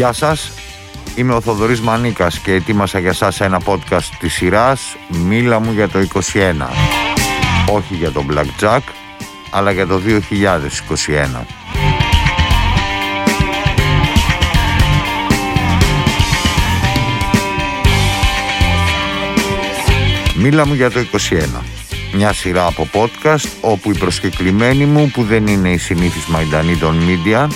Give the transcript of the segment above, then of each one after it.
Γεια σας, είμαι ο Θοδωρής Μανίκας και ετοίμασα για σας ένα podcast της σειράς «Μίλα μου για το 21». Όχι για το Blackjack, αλλά για το 2021. Μίλα μου για το 21. Μια σειρά από podcast όπου οι προσκεκλημένοι μου που δεν είναι οι συνήθεις μαϊντανοί των media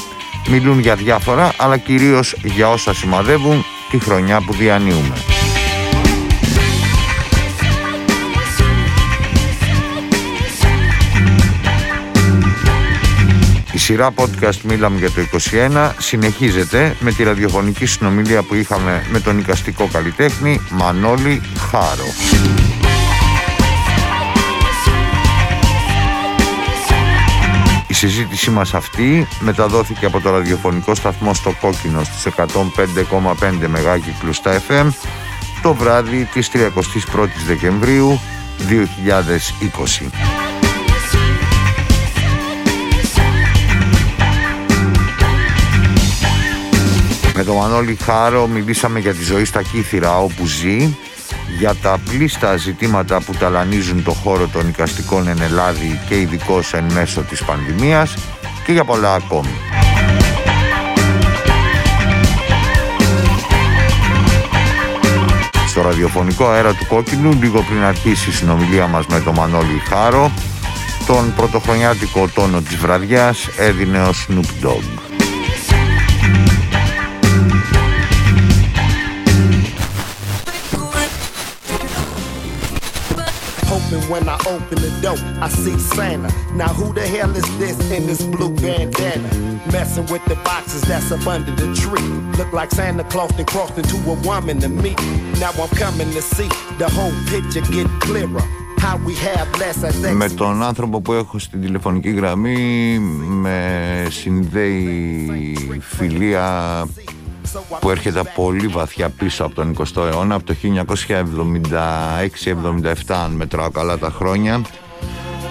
μιλούν για διάφορα αλλά κυρίως για όσα σημαδεύουν τη χρονιά που διανύουμε. Η σειρά podcast Μίλαμε για το 21 συνεχίζεται με τη ραδιοφωνική συνομιλία που είχαμε με τον οικαστικό καλλιτέχνη Μανώλη Χάρο. Συζήτησή μας αυτή μεταδόθηκε από το ραδιοφωνικό σταθμό στο Κόκκινο στις 105,5 μεγάκυκλους στα FM το βράδυ της 31ης Δεκεμβρίου 2020. Με τον Μανώλη Χάρο μιλήσαμε για τη ζωή στα Κύθυρα όπου ζει για τα πλήστα ζητήματα που ταλανίζουν το χώρο των οικαστικών εν Ελλάδη και ειδικώς εν μέσω της πανδημίας και για πολλά ακόμη. Στο ραδιοφωνικό αέρα του Κόκκινου, λίγο πριν αρχίσει η συνομιλία μας με τον Μανώλη Χάρο, τον πρωτοχρονιάτικο τόνο της βραδιάς έδινε ο Snoop Dogg. when I open the door, I see Santa. Now who the hell is this in this blue bandana? Messing with the boxes that's up under the tree. Look like Santa Claus and crossed into a woman to me. Now I'm coming to see the whole picture get clearer. Με τον άνθρωπο που έχω στην τηλεφωνική γραμμή με συνδέει φιλία που έρχεται πολύ βαθιά πίσω από τον 20ο αιώνα, από το 1976-77 αν μετράω καλά τα χρόνια.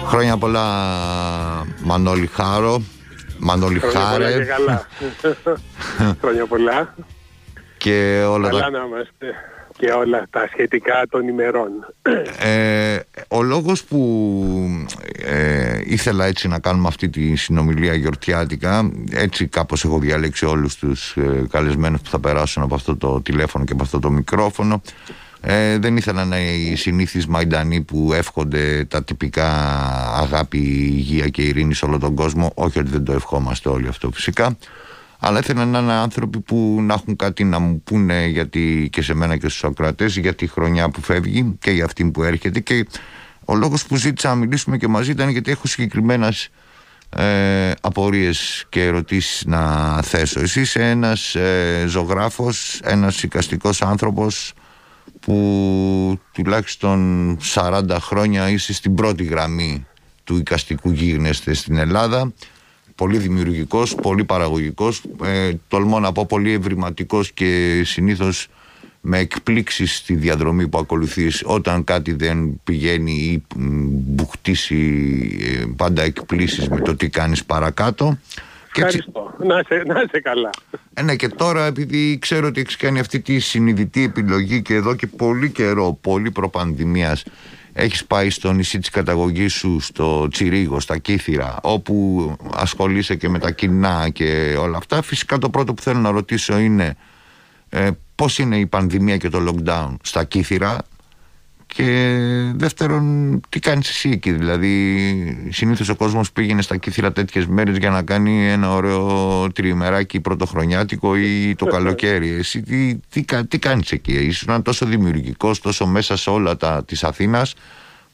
Χρόνια πολλά Μανώλη Χάρο, Μανώλη Χάρε. Χρόνια καλά. Χρόνια πολλά. Και όλα καλά τα... να είμαστε και όλα τα σχετικά των ημερών. Ε, ο λόγος που ε, ήθελα έτσι να κάνουμε αυτή τη συνομιλία γιορτιάτικα έτσι κάπως έχω διαλέξει όλους τους ε, καλεσμένους που θα περάσουν από αυτό το τηλέφωνο και από αυτό το μικρόφωνο ε, δεν ήθελα να είναι οι συνήθεις μαϊντανοί που εύχονται τα τυπικά αγάπη, υγεία και ειρήνη σε όλο τον κόσμο όχι ότι δεν το ευχόμαστε όλοι αυτό φυσικά αλλά ήθελα να είναι άνθρωποι που να έχουν κάτι να μου πούνε γιατί και σε μένα και στους ακροατές για τη χρονιά που φεύγει και για αυτή που έρχεται και ο λόγος που ζήτησα να μιλήσουμε και μαζί ήταν γιατί έχω συγκεκριμένες ε, απορίες και ερωτήσεις να θέσω. Εσύ είσαι ένας ε, ζωγράφος, ένας οικαστικός άνθρωπος που τουλάχιστον 40 χρόνια είσαι στην πρώτη γραμμή του οικαστικού γίγνεσθε στην Ελλάδα πολύ δημιουργικός, πολύ παραγωγικός, ε, τολμώ να πω πολύ ευρηματικός και συνήθως με εκπλήξεις στη διαδρομή που ακολουθείς όταν κάτι δεν πηγαίνει ή μπουχτίσει ε, πάντα εκπλήσεις με το τι κάνεις παρακάτω. Ευχαριστώ. Να είσαι, να είσαι καλά. Ε, ναι, και τώρα επειδή ξέρω ότι έχεις κάνει αυτή τη συνειδητή επιλογή και εδώ και πολύ καιρό, πολύ προπανδημίας, έχεις πάει στο νησί της καταγωγής σου, στο Τσιρίγο, στα Κύθυρα, όπου ασχολείσαι και με τα κοινά και όλα αυτά. Φυσικά το πρώτο που θέλω να ρωτήσω είναι ε, πώς είναι η πανδημία και το lockdown στα Κύθυρα; Και δεύτερον τι κάνεις εσύ εκεί δηλαδή συνήθως ο κόσμος πήγαινε στα Κύθυρα τέτοιες μέρες για να κάνει ένα ωραίο τριημεράκι πρωτοχρονιάτικο ή το καλοκαίρι. Εσύ τι, τι, τι κάνεις εκεί ήσουν τόσο δημιουργικός τόσο μέσα σε όλα τα της Αθήνας.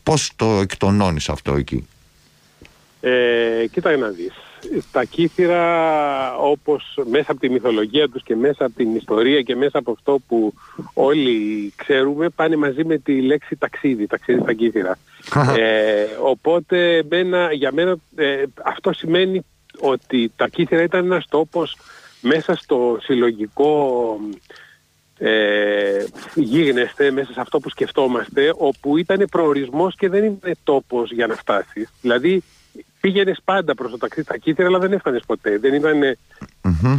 Πώς το εκτονώνεις αυτό εκεί; Ε, κοίτα να δεις τα κύθυρα όπως μέσα από τη μυθολογία τους και μέσα από την ιστορία και μέσα από αυτό που όλοι ξέρουμε πάνε μαζί με τη λέξη ταξίδι, ταξίδι στα κύθυρα. ε, οπότε για μένα ε, αυτό σημαίνει ότι τα κύθυρα ήταν ένας τόπος μέσα στο συλλογικό ε, γίγνεσθε μέσα σε αυτό που σκεφτόμαστε όπου ήταν προορισμός και δεν είναι τόπος για να φτάσεις. Δηλαδή πήγαινες πάντα προς το ταξίδι στα κύθρα αλλά δεν έφτανες ποτέ. Δεν ήταν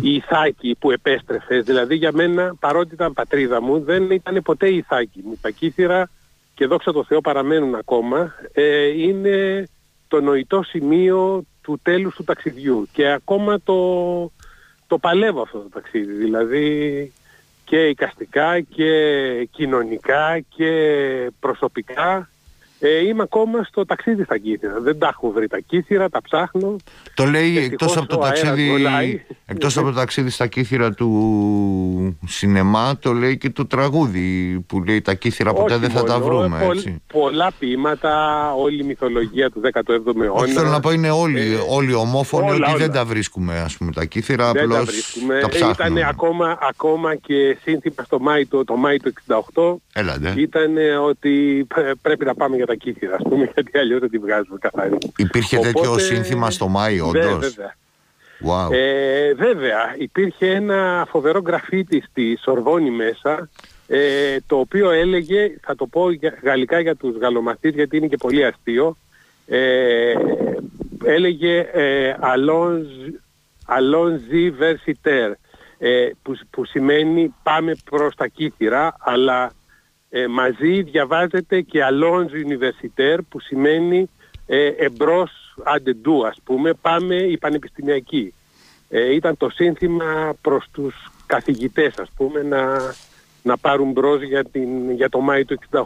η Ιθάκη που επέστρεφες. Δηλαδή για μένα παρότι ήταν πατρίδα μου δεν ήταν ποτέ η Ιθάκη μου. Τα κύθρα και δόξα τω Θεώ παραμένουν ακόμα ε, είναι το νοητό σημείο του τέλους του ταξιδιού και ακόμα το, το παλεύω αυτό το ταξίδι. Δηλαδή και οικαστικά και κοινωνικά και προσωπικά ε, είμαι ακόμα στο ταξίδι στα κύθυρα. Δεν τα έχω βρει τα κύθυρα, τα ψάχνω. Το λέει εκτός από το, ταξίδι, εκτός από το ταξίδι στα κύθυρα του σινεμά, το λέει και το τραγούδι που λέει τα κύθυρα ποτέ δεν θα τα βρούμε. Έτσι. πολλά ποίηματα, όλη η μυθολογία του 17ου αιώνα. Όχι, θέλω να πω είναι όλοι, ε, όλοι ομόφωνοι όλα, ότι δεν τα βρίσκουμε ας πούμε τα κύθυρα, δεν απλώς τα, τα ψάχνουμε. Ήταν ακόμα, ακόμα και σύνθημα στο Μάη του, το Μάη του 68 Έλατε. ήταν ότι πρέπει να πάμε για τα κύθυρα, ας πούμε, γιατί αλλιώς δεν τη βγάζουμε καθαρή. Υπήρχε Οπότε... τέτοιο σύνθημα στο Μάη, όντως; Βέβαια. Wow. Ε, βέβαια, υπήρχε ένα φοβερό γραφίτι στη Σορβόνη μέσα, ε, το οποίο έλεγε, θα το πω γαλλικά για τους γαλλομαθείς γιατί είναι και πολύ αστείο, ε, έλεγε ε, allons-y versiter, ε, που, που σημαίνει πάμε προς τα κύθυρα, αλλά ε, μαζί διαβάζεται και Allons Universitaire που σημαίνει ε, εμπρός αντεντού ας πούμε, πάμε η πανεπιστημιακή. Ε, ήταν το σύνθημα προς τους καθηγητές ας πούμε να, να πάρουν μπρος για, την, για το Μάη του 68.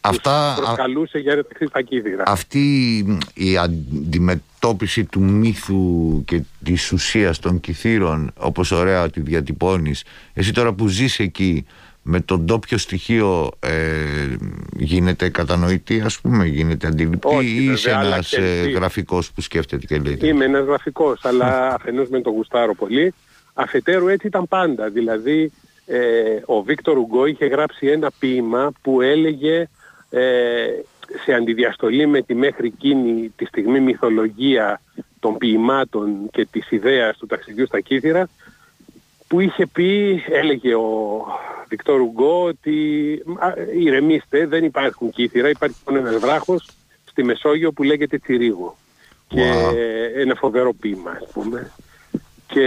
Αυτά, προσκαλούσε για ένα στα κίδυρα. Αυτή η αντιμετώπιση του μύθου και της ουσίας των κηθήρων όπως ωραία τη διατυπώνεις εσύ τώρα που ζεις εκεί με τον ντόπιο στοιχείο ε, γίνεται κατανοητή ας πούμε, γίνεται αντιληπτή ή είσαι ένας ε, γραφικός που σκέφτεται και λέει. Είμαι ένας γραφικός, αλλά αφενός με τον γουστάρω πολύ. Αφετέρου έτσι ήταν πάντα, δηλαδή ε, ο Βίκτορ Ουγκό είχε γράψει ένα ποίημα που έλεγε ε, σε αντιδιαστολή με τη μέχρι εκείνη τη στιγμή μυθολογία των ποιημάτων και της ιδέας του ταξιδιού στα Κύθυρα που είχε πει, έλεγε ο Βικτόρ Ουγκό, ότι ηρεμήστε, δεν υπάρχουν κύθυρα, υπάρχει μόνο ένας βράχος στη Μεσόγειο που λέγεται Τσιρίγο. Και ένα φοβερό ποίημα, ας πούμε. Και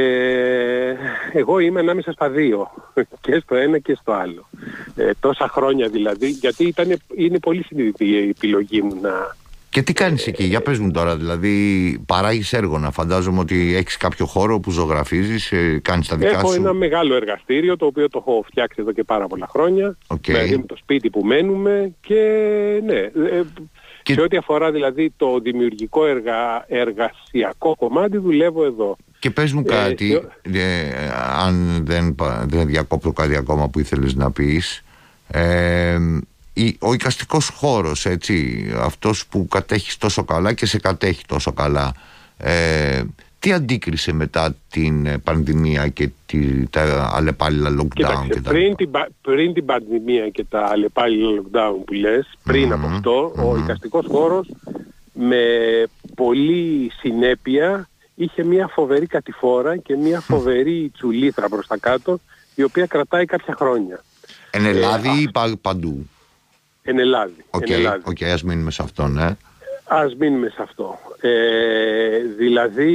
εγώ είμαι ανάμεσα στα δύο, και στο ένα και στο άλλο. Ε, τόσα χρόνια δηλαδή, γιατί ήταν, είναι πολύ συνειδητή η επιλογή μου να, και τι κάνεις εκεί, για πες μου τώρα, δηλαδή παράγεις έργο φαντάζομαι ότι έχεις κάποιο χώρο που ζωγραφίζεις, ε, κάνεις τα δικά Έχω σου; Έχω ένα μεγάλο εργαστήριο το οποίο το έχω φτιάξει εδώ και πάρα πολλά χρόνια. Okay. Δηλαδή με το σπίτι που μένουμε και ναι. Ε, και... Σε ό,τι αφορά δηλαδή το δημιουργικό εργα... εργασιακό κομμάτι δουλεύω εδώ. Και πες μου ε, κάτι, ε, αν δεν, δεν διακόπτω κάτι ακόμα που ήθελες να πεις, ε, ο οικαστικός χώρος έτσι αυτός που κατέχεις τόσο καλά και σε κατέχει τόσο καλά ε, τι αντίκρισε μετά την πανδημία και τη, τα αλλεπάλληλα lockdown και τα πριν, την, πριν την πανδημία και τα αλλεπάλληλα lockdown που λες πριν από αυτό ο εικαστικός χώρος με πολύ συνέπεια είχε μια φοβερή κατηφόρα και μια φοβερή τσουλήθρα προς τα κάτω η οποία κρατάει κάποια χρόνια. Εν Ελλάδα ή παντού; Εν Ελλάδη. OK, okay, ας μείνουμε σε αυτό, ναι. Ας μείνουμε σε αυτό. Ε, δηλαδή,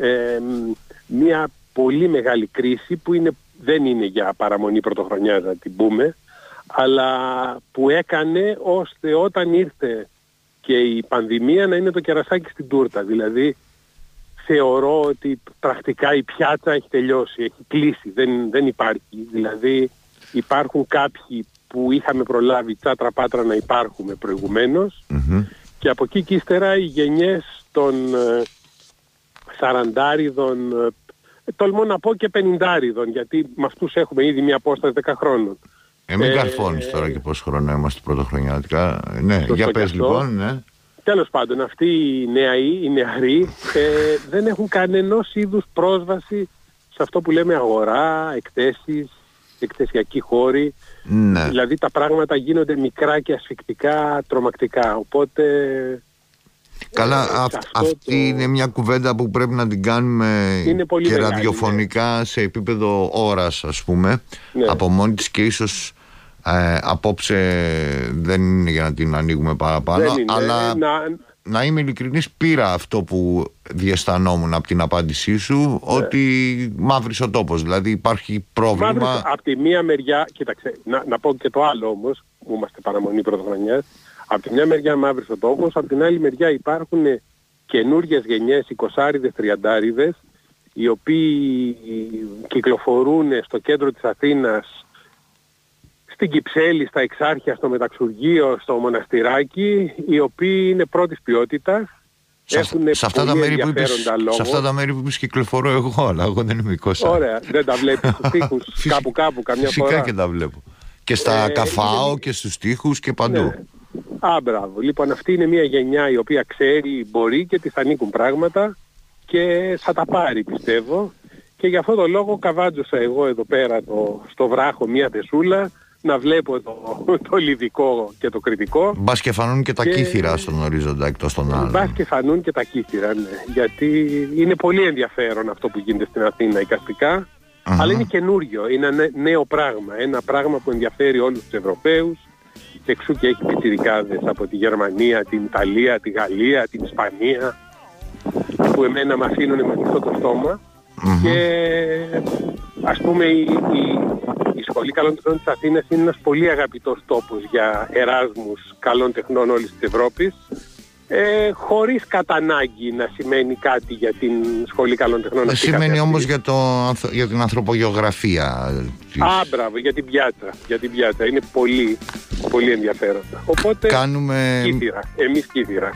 ε, μια πολύ μεγάλη κρίση που είναι, δεν είναι για παραμονή πρωτοχρονιά να την πούμε, αλλά που έκανε ώστε όταν ήρθε και η πανδημία να είναι το κερασάκι στην τούρτα. Δηλαδή, θεωρώ ότι πρακτικά η πιάτσα έχει τελειώσει, έχει κλείσει, δεν, δεν υπάρχει. Δηλαδή, υπάρχουν κάποιοι που είχαμε προλάβει τσάτρα πάτρα να υπάρχουμε και από εκεί και ύστερα οι γενιές των ε, σαραντάριδων, ε, τολμώ να πω και πενηντάριδων γιατί με αυτούς έχουμε ήδη μια απόσταση 10 χρόνων. Ε, μην ε, καρφώνεις τώρα και πόσο χρόνο είμαστε πρωτοχρονιάτικα. Ναι, για πες λοιπόν, ναι. Τέλος πάντων, αυτοί οι νεαροί, οι νεαροί ε, δεν έχουν κανενός είδους πρόσβαση σε αυτό που λέμε αγορά, εκτέσεις, εκθεσιακοί χώροι. Ναι. Δηλαδή τα πράγματα γίνονται μικρά και ασφικτικά, τρομακτικά. Οπότε... Καλά, ε, αυτή είναι μια κουβέντα που πρέπει να την κάνουμε και ραδιοφωνικά ναι. σε επίπεδο ώρας ας πούμε ναι. από μόνη της και ίσως ε, απόψε δεν είναι για να την ανοίγουμε παραπάνω δεν είναι. αλλά να, να είμαι ειλικρινής πήρα αυτό που διαισθανόμουν από την απάντησή σου ναι. ότι μαύρης ο τόπος, δηλαδή υπάρχει πρόβλημα. Μαύρης, από τη μία μεριά, κοίταξε, να, να πω και το άλλο όμως, που είμαστε παραμονή πρωτοχρονιάς, από τη μια μεριά μαύρης ο τόπος, από την άλλη μεριά υπάρχουν καινούργιες γενιές, 20 τριαντάριδες, οι οποίοι κυκλοφορούν στο κέντρο της Αθήνας στην Κυψέλη, στα Εξάρχεια, στο Μεταξουργείο, στο Μοναστηράκι, οι οποίοι είναι πρώτης ποιότητας. Σε, έχουν σε, αυτά τα μέρη που είπες, σε αυτά τα μέρη που είπες κυκλοφορώ εγώ, αλλά εγώ δεν είμαι εικόσα. Ωραία, δεν τα βλέπεις στους τοίχους, κάπου κάπου, καμιά Φυσικά φορά. Φυσικά και τα βλέπω. Και στα ε, καφάο και στους τοίχους και παντού. Ναι. Α, μπράβο. Λοιπόν, αυτή είναι μια γενιά η οποία ξέρει, μπορεί και της ανήκουν πράγματα και θα τα πάρει πιστεύω. Και για αυτό το λόγο καβάντζωσα εγώ εδώ πέρα το, στο βράχο μια τεσούλα να βλέπω το, το λιδικό και το κριτικό. Μπας και φανούν και τα και... κύθυρα στον ορίζοντα εκτός των άλλων. Μπας και φανούν και τα κύθυρα, ναι. Γιατί είναι πολύ ενδιαφέρον αυτό που γίνεται στην Αθήνα εικαστικά. Αλλά είναι καινούριο, είναι ένα νέο πράγμα. Ένα πράγμα που ενδιαφέρει όλους τους Ευρωπαίους. Εξού και έχει πιτσιρικάδες από τη Γερμανία, την Ιταλία, τη Γαλλία, την Ισπανία που εμένα με αφήνουν με ανοιχτό το στομα και ας πούμε η, η, η Σχολή Καλών Τεχνών της Αθήνας είναι ένας πολύ αγαπητός τόπος για εράσμους καλών τεχνών όλης της Ευρώπης ε, χωρίς κατά ανάγκη να σημαίνει κάτι για την Σχολή Καλών Τεχνών. Δεν σημαίνει όμως για, το, για την ανθρωπογεωγραφία. Της... Α, μπράβο, για την πιάτα. Για την πιάτα. Είναι πολύ, πολύ ενδιαφέροντα. Οπότε, Κάνουμε... κύθυρα. Εμείς κύθυρα.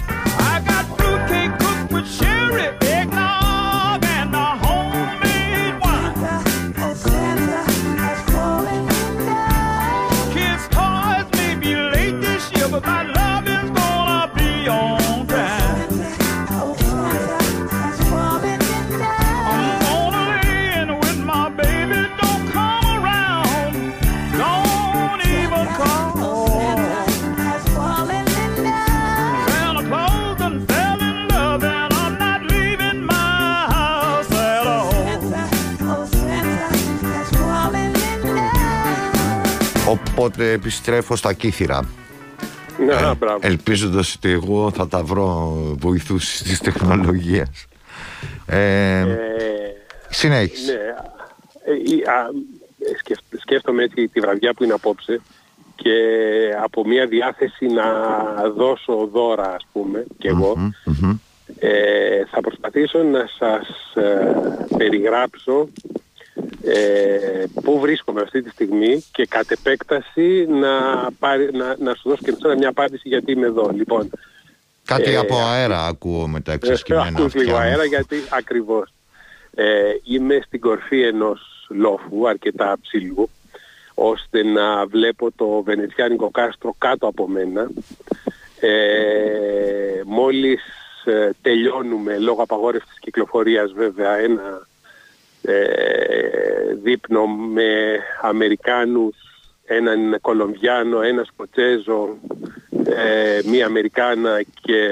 Οπότε επιστρέφω στα κύθυρα. Ναι, ε, ελπίζοντας ότι εγώ θα τα βρω βοηθούς της τεχνολογίας. Ε, ε, συνέχισε. Ναι, ε, σκέφτομαι έτσι τη βραδιά που είναι απόψε και από μια διάθεση να δώσω δώρα ας πούμε και εγω θα προσπαθήσω να σας περιγράψω ε, πού βρίσκομαι αυτή τη στιγμή και κατ' επέκταση να, να, να σου δώσω και μια απάντηση γιατί είμαι εδώ. Λοιπόν, Κάτι ε, από αέρα ακούω με τα εξασκημένα αυτιά. λίγο αέρα γιατί ακριβώς. Ε, είμαι στην κορφή ενός λόφου αρκετά ψηλού ώστε να βλέπω το βενετσιάνικο κάστρο κάτω από μένα. Ε, μόλις ε, τελειώνουμε λόγω απαγόρευσης κυκλοφορίας βέβαια ένα ε, δείπνο με Αμερικάνους, έναν Κολομβιάνο, ένας Σκοτσέζο, ε, μία Αμερικάνα και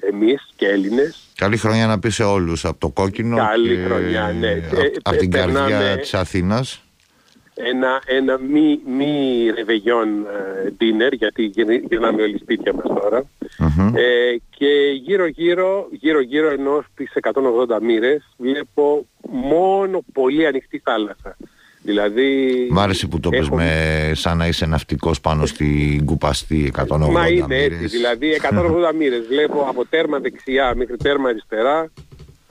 εμείς και Έλληνες. Καλή χρονιά να πει σε όλους από το κόκκινο Καλή χρονιά, ναι. Από, την καρδιά της Αθήνας. Ένα, ένα μη, μη ρεβεγιόν dinner, γιατί γυρνάμε όλοι σπίτια μας τώρα. Ε, και γύρω γύρω, γύρω γύρω ενώ στις 180 μοίρες βλέπω μόνο πολύ ανοιχτή θάλασσα. Δηλαδή... Μ' άρεσε που το πες με σαν να είσαι ναυτικός πάνω στην κουπαστή 180 Μα είναι έτσι, δηλαδή 180 μοίρες βλέπω από τέρμα δεξιά μέχρι τέρμα αριστερά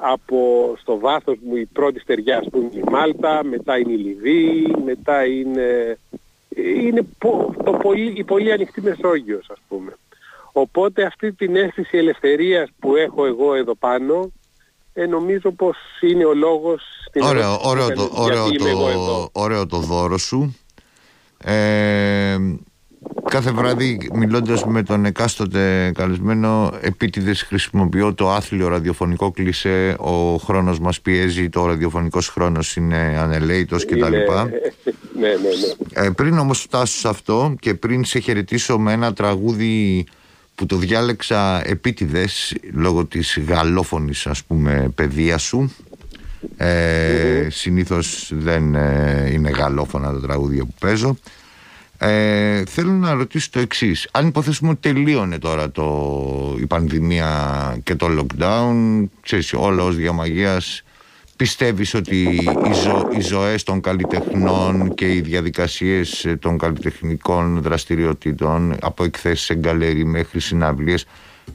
από στο βάθος μου η πρώτη στεριά ας πούμε η Μάλτα, μετά είναι η Λιβύη, μετά είναι, είναι το πολύ, η πολύ ανοιχτή Μεσόγειος ας πούμε. Οπότε αυτή την αίσθηση ελευθερίας που έχω εγώ εδώ πάνω ε, νομίζω πως είναι ο λόγος στην ωραίο, ωραίο, το, ωραίο, το, ωραίο το δώρο σου. Ε, κάθε βράδυ μιλώντας με τον εκάστοτε καλεσμένο επίτηδες χρησιμοποιώ το άθλιο ραδιοφωνικό κλισέ ο χρόνος μας πιέζει, το ραδιοφωνικός χρόνος είναι ανελέητος κτλ. Ναι, ναι, ναι. Ε, πριν όμως φτάσω σε αυτό και πριν σε χαιρετήσω με ένα τραγούδι που το διάλεξα επίτηδες λόγω της γαλλόφωνης ας πούμε παιδείας σου. Ε, συνήθως δεν ε, είναι γαλλόφωνα τα τραγούδια που παίζω. Ε, θέλω να ρωτήσω το εξής. Αν υποθέσουμε ότι τελείωνε τώρα το, η πανδημία και το lockdown, ξέρεις, όλο ως διαμαγείας, πιστεύεις ότι οι, ζω, οι ζωές των καλλιτεχνών και οι διαδικασίες των καλλιτεχνικών δραστηριοτήτων από εκθέσεις σε γκαλέρι μέχρι συναυλίες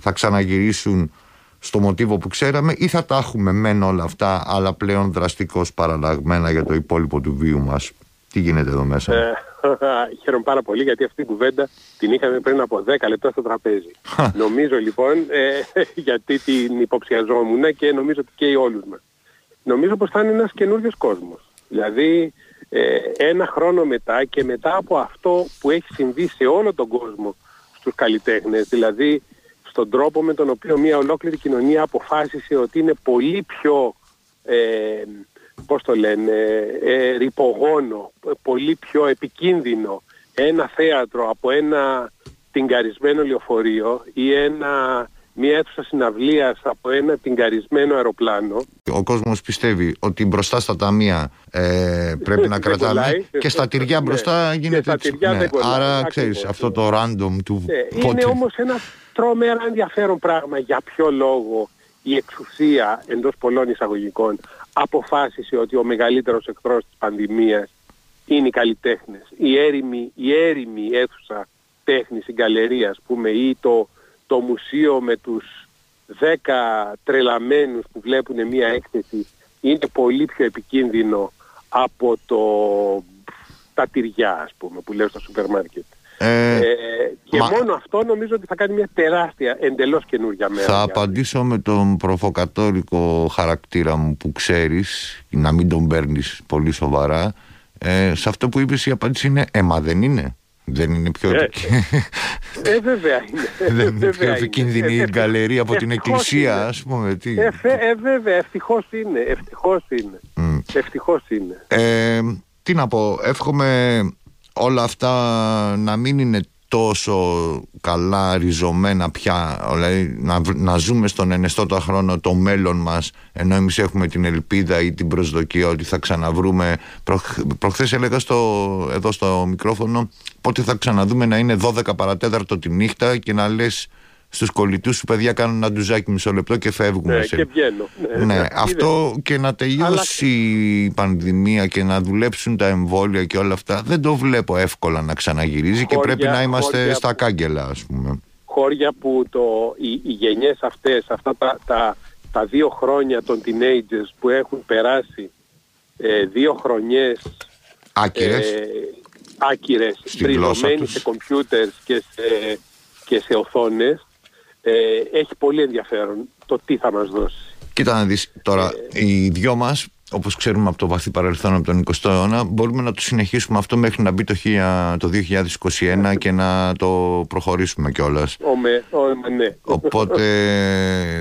θα ξαναγυρίσουν στο μοτίβο που ξέραμε ή θα τα έχουμε μεν όλα αυτά αλλά πλέον δραστικώς παραλλαγμένα για το υπόλοιπο του βίου μας; Τι γίνεται εδώ μέσα; Ε, χαίρομαι πάρα πολύ γιατί αυτή την κουβέντα την είχαμε πριν από 10 λεπτά στο τραπέζι. νομίζω λοιπόν, ε, γιατί την υποψιαζόμουν και νομίζω ότι και όλους μας. Νομίζω πως θα είναι ένας καινούριος κόσμος. Δηλαδή ε, ένα χρόνο μετά και μετά από αυτό που έχει συμβεί σε όλο τον κόσμο στους καλλιτέχνες, δηλαδή στον τρόπο με τον οποίο μια ολόκληρη κοινωνία αποφάσισε ότι είναι πολύ πιο ε, πώς το λένε, ε, ρηπογόνο, πολύ πιο επικίνδυνο ένα θέατρο από ένα τυγκαρισμένο λεωφορείο ή ένα, μια αίθουσα συναυλίας από ένα τυγκαρισμένο αεροπλάνο. Ο κόσμος πιστεύει ότι μπροστά στα ταμεία ε, πρέπει να κρατάμε και στα τυριά μπροστά γίνεται έτσι. Ναι. Άρα ξέρεις αυτό το random του ναι. Είναι όμως ένα τρομερά ενδιαφέρον πράγμα για ποιο λόγο η εξουσία εντός πολλών εισαγωγικών αποφάσισε ότι ο μεγαλύτερος εχθρός της πανδημίας είναι οι καλλιτέχνες. Η έρημη, η έρημη αίθουσα τέχνης, η γκαλερία ας πούμε ή το, το μουσείο με τους δέκα τρελαμένους που βλέπουν μία έκθεση είναι πολύ πιο επικίνδυνο από το, τα τυριά ας πούμε που λέω στα σούπερ μάρκετ. Ε, ε, και μόνο αυτό νομίζω ότι θα κάνει μια τεράστια εντελώς καινούργια μέρα. Θα απαντήσω με τον προφοκατόρικο χαρακτήρα μου που ξέρεις, να μην τον παίρνεις πολύ σοβαρά. Ε, σε αυτό που είπες η απάντηση είναι «Έμα δεν είναι». Δεν είναι πιο ε, ε, βέβαια είναι. Δεν είναι πιο επικίνδυνη η γκαλερία από την εκκλησία, ας πούμε. Τι. Ε, ε, βέβαια, ευτυχώς είναι. Ευτυχώς είναι. Mm. Ευτυχώς είναι. Ε, τι να πω, εύχομαι όλα αυτά να μην είναι τόσο καλά ριζωμένα πια δηλαδή να, να ζούμε στον ενεστώτα χρόνο το μέλλον μας ενώ εμείς έχουμε την ελπίδα ή την προσδοκία ότι θα ξαναβρούμε. Προχ, προχθές έλεγα στο, εδώ στο μικρόφωνο πότε θα ξαναδούμε να είναι 12 παρατέταρτο τη νύχτα και να λες στους κολλητούς σου παιδιά κάνουν ένα ντουζάκι μισό λεπτό και φεύγουμε. Ναι, και βγαίνω. Ναι, ναι αυτό και να τελειώσει η πανδημία και να δουλέψουν τα εμβόλια και όλα αυτά δεν το βλέπω εύκολα να ξαναγυρίζει και πρέπει να είμαστε στα κάγκελα ας πούμε. Χώρια που το, οι, οι γενιές αυτές, αυτά τα, τα, τα δύο χρόνια των teenagers που έχουν περάσει ε, δύο χρονιές άκυρες, ε, άκυρες σε κομπιούτερς και σε, και σε οθόνες ε, έχει πολύ ενδιαφέρον το τι θα μας δώσει. Κοίτα να δεις τώρα, ε, οι δυο μας, όπως ξέρουμε από το βαθύ παρελθόν από τον 20ο αιώνα, μπορούμε να το συνεχίσουμε αυτό μέχρι να μπει το, το 2021 και να το προχωρήσουμε κιόλας. Ναι. Οπότε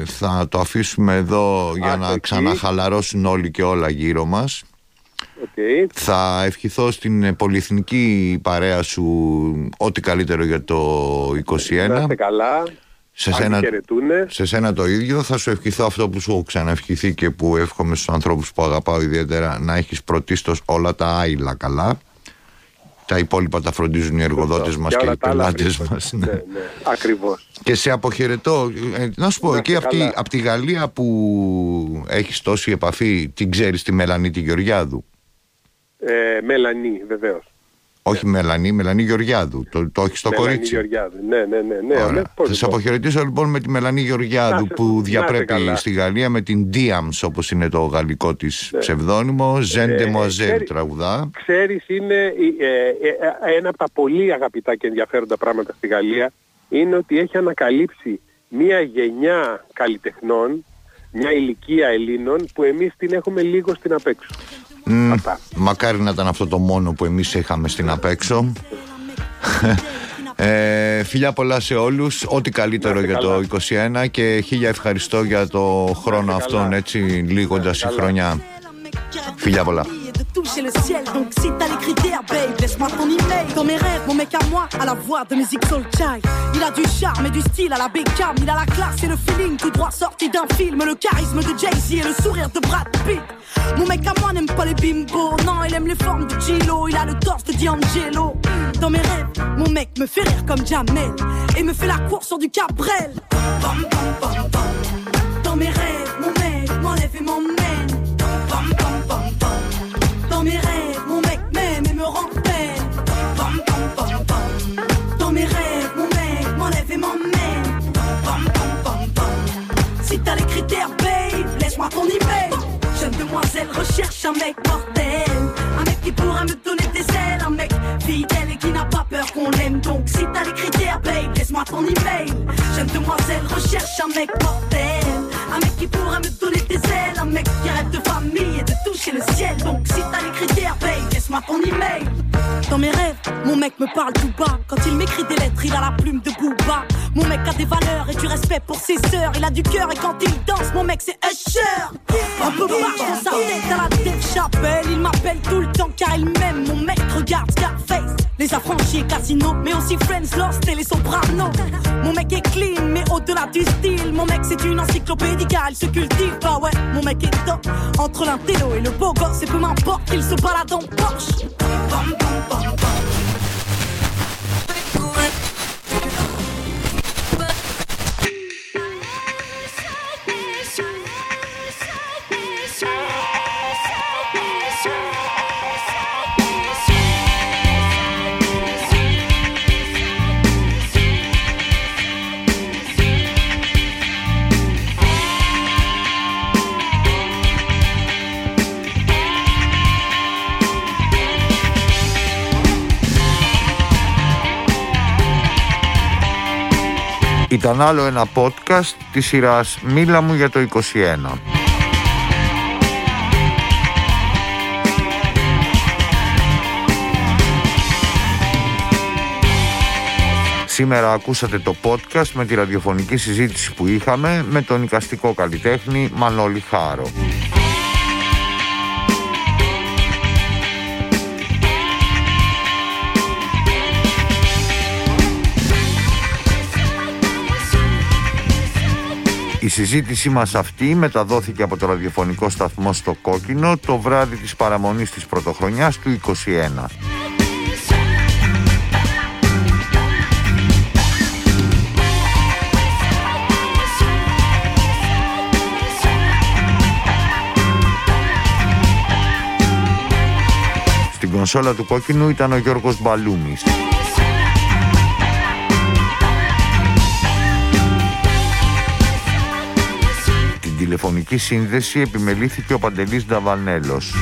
θα το αφήσουμε εδώ για να ξαναχαλαρώσουν όλοι και όλα γύρω μας. Okay. Θα ευχηθώ στην πολυεθνική παρέα σου ό,τι καλύτερο για το 2021. Να καλά. Σε σένα, σε σένα το ίδιο θα σου ευχηθώ αυτό που σου έχω ξαναευχηθεί και που εύχομαι στους ανθρώπους που αγαπάω ιδιαίτερα να έχεις πρωτίστως όλα τα άειλα καλά. Τα υπόλοιπα τα φροντίζουν οι εργοδότες μας και, οι πελάτες μας ναι. ναι, ναι, ακριβώς. Και σε αποχαιρετώ. Ε, να σου πω εκεί αυτή, από τη Γαλλία που έχεις τόση επαφή την ξέρεις τη Μελανή τη Γεωργιάδου; Ε, Μελανή βεβαίως όχι ναι. Μελανή, Μελανή Γεωργιάδου. Το, το έχεις στο Μελανή κορίτσι. Γεωργιάδου. Ναι, ναι, ναι. ναι Ωραία. Θα σα αποχαιρετήσω λοιπόν με τη Μελανή Γεωργιάδου που διαπρέπει στη Γαλλία με την Diams όπως είναι το γαλλικό της ναι. ψευδόνυμο. Ζέντε Μοαζέλ τραγουδά. Ξέρεις, είναι ε, ε, ε, ένα από τα πολύ αγαπητά και ενδιαφέροντα πράγματα στη Γαλλία είναι ότι έχει ανακαλύψει μία γενιά καλλιτεχνών, μια ηλικία Ελλήνων που εμείς την έχουμε λίγο στην απέξω. Μακάρι να ήταν αυτό το μόνο που εμείς είχαμε στην απέξω. Ε, φιλιά πολλά σε όλους Ό,τι καλύτερο για το 21 Και χίλια ευχαριστώ για το χρόνο αυτόν Έτσι λίγοντας η χρονιά. Φιλιά πολλά toucher le ciel. Donc si t'as les critères, babe, laisse-moi ton email. Dans mes rêves, mon mec à moi, à la voix de musique soul child. Il a du charme et du style à la Beckham. Il a la classe et le feeling tout droit sorti d'un film. Le charisme de Jay-Z et le sourire de Brad Pitt. Mon mec à moi n'aime pas les bimbos. Non, il aime les formes de Gilo. Il a le torse de D'Angelo. Dans mes rêves, mon mec me fait rire comme Jamel. Et me fait la course sur du Cabrel. Dans mes un mec mortel. Un mec qui pourra me donner des ailes. Un mec fidèle et qui n'a pas peur qu'on l'aime. Donc si t'as les critères, babe, laisse-moi ton email. Jeune demoiselle recherche un mec mortel. Un mec qui pourra me donner des ailes. Un mec qui rêve de famille et de toucher le ciel. Donc si t'as les critères, babe, laisse-moi ton email. Dans mes rêves, mon mec me parle tout bas. Quand il m'écrit des lettres, il a la plume de Booba. Mon mec a des valeurs et du respect pour ses sœurs. Il a du cœur et quand il danse, mon mec c'est Usher. Un peu marche dans sa tête à la tête chapelle. Il m'appelle tout le temps car il m'aime. Mon mec regarde Scarface. Les affranchis et Casino, mais aussi Friends Lost et les Sopranos. Mon mec est clean, mais au-delà du style. Mon mec c'est une encyclopédie car il se cultive. Bah ouais, mon mec est top. Entre l'intello et le beau gosse, et peu m'importe qu'il se balade en Porsche. Bam, bam, bum, bum, bum. Ήταν άλλο ένα podcast της σειράς «Μίλα μου για το 21». Σήμερα ακούσατε το podcast με τη ραδιοφωνική συζήτηση που είχαμε με τον οικαστικό καλλιτέχνη Μανώλη Χάρο. Η συζήτησή μας αυτή μεταδόθηκε από το ραδιοφωνικό σταθμό στο Κόκκινο το βράδυ της παραμονής της πρωτοχρονιάς του 21. Στην κονσόλα του Κόκκινου ήταν ο Γιώργος Μπαλούμης. Τηλεφωνική σύνδεση επιμελήθηκε ο Παντελής Νταβανέλος.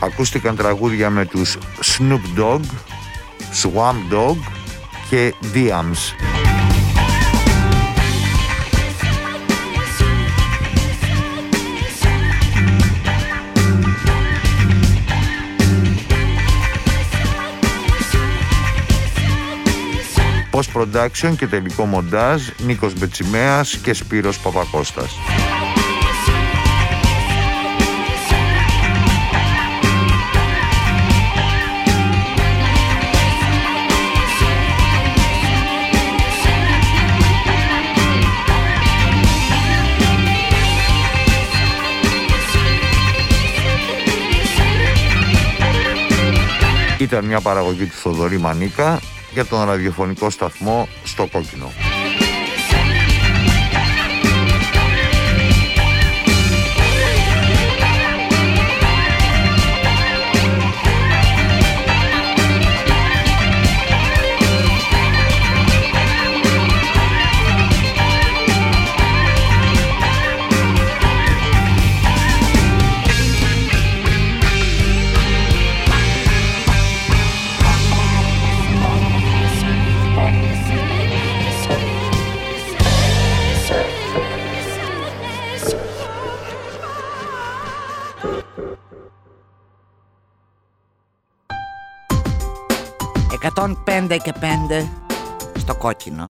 Ακούστηκαν τραγούδια με τους Snoop Dogg, Swamp Dogg και Diams. Post production και τελικό μοντάζ Νίκος Μπετσιμέας και Σπύρος Παπακώστας. Ήταν μια παραγωγή του Θοδωρή Μανίκα για τον ραδιοφωνικό σταθμό στο Κόκκινο. 105 και 5 στο κόκκινο.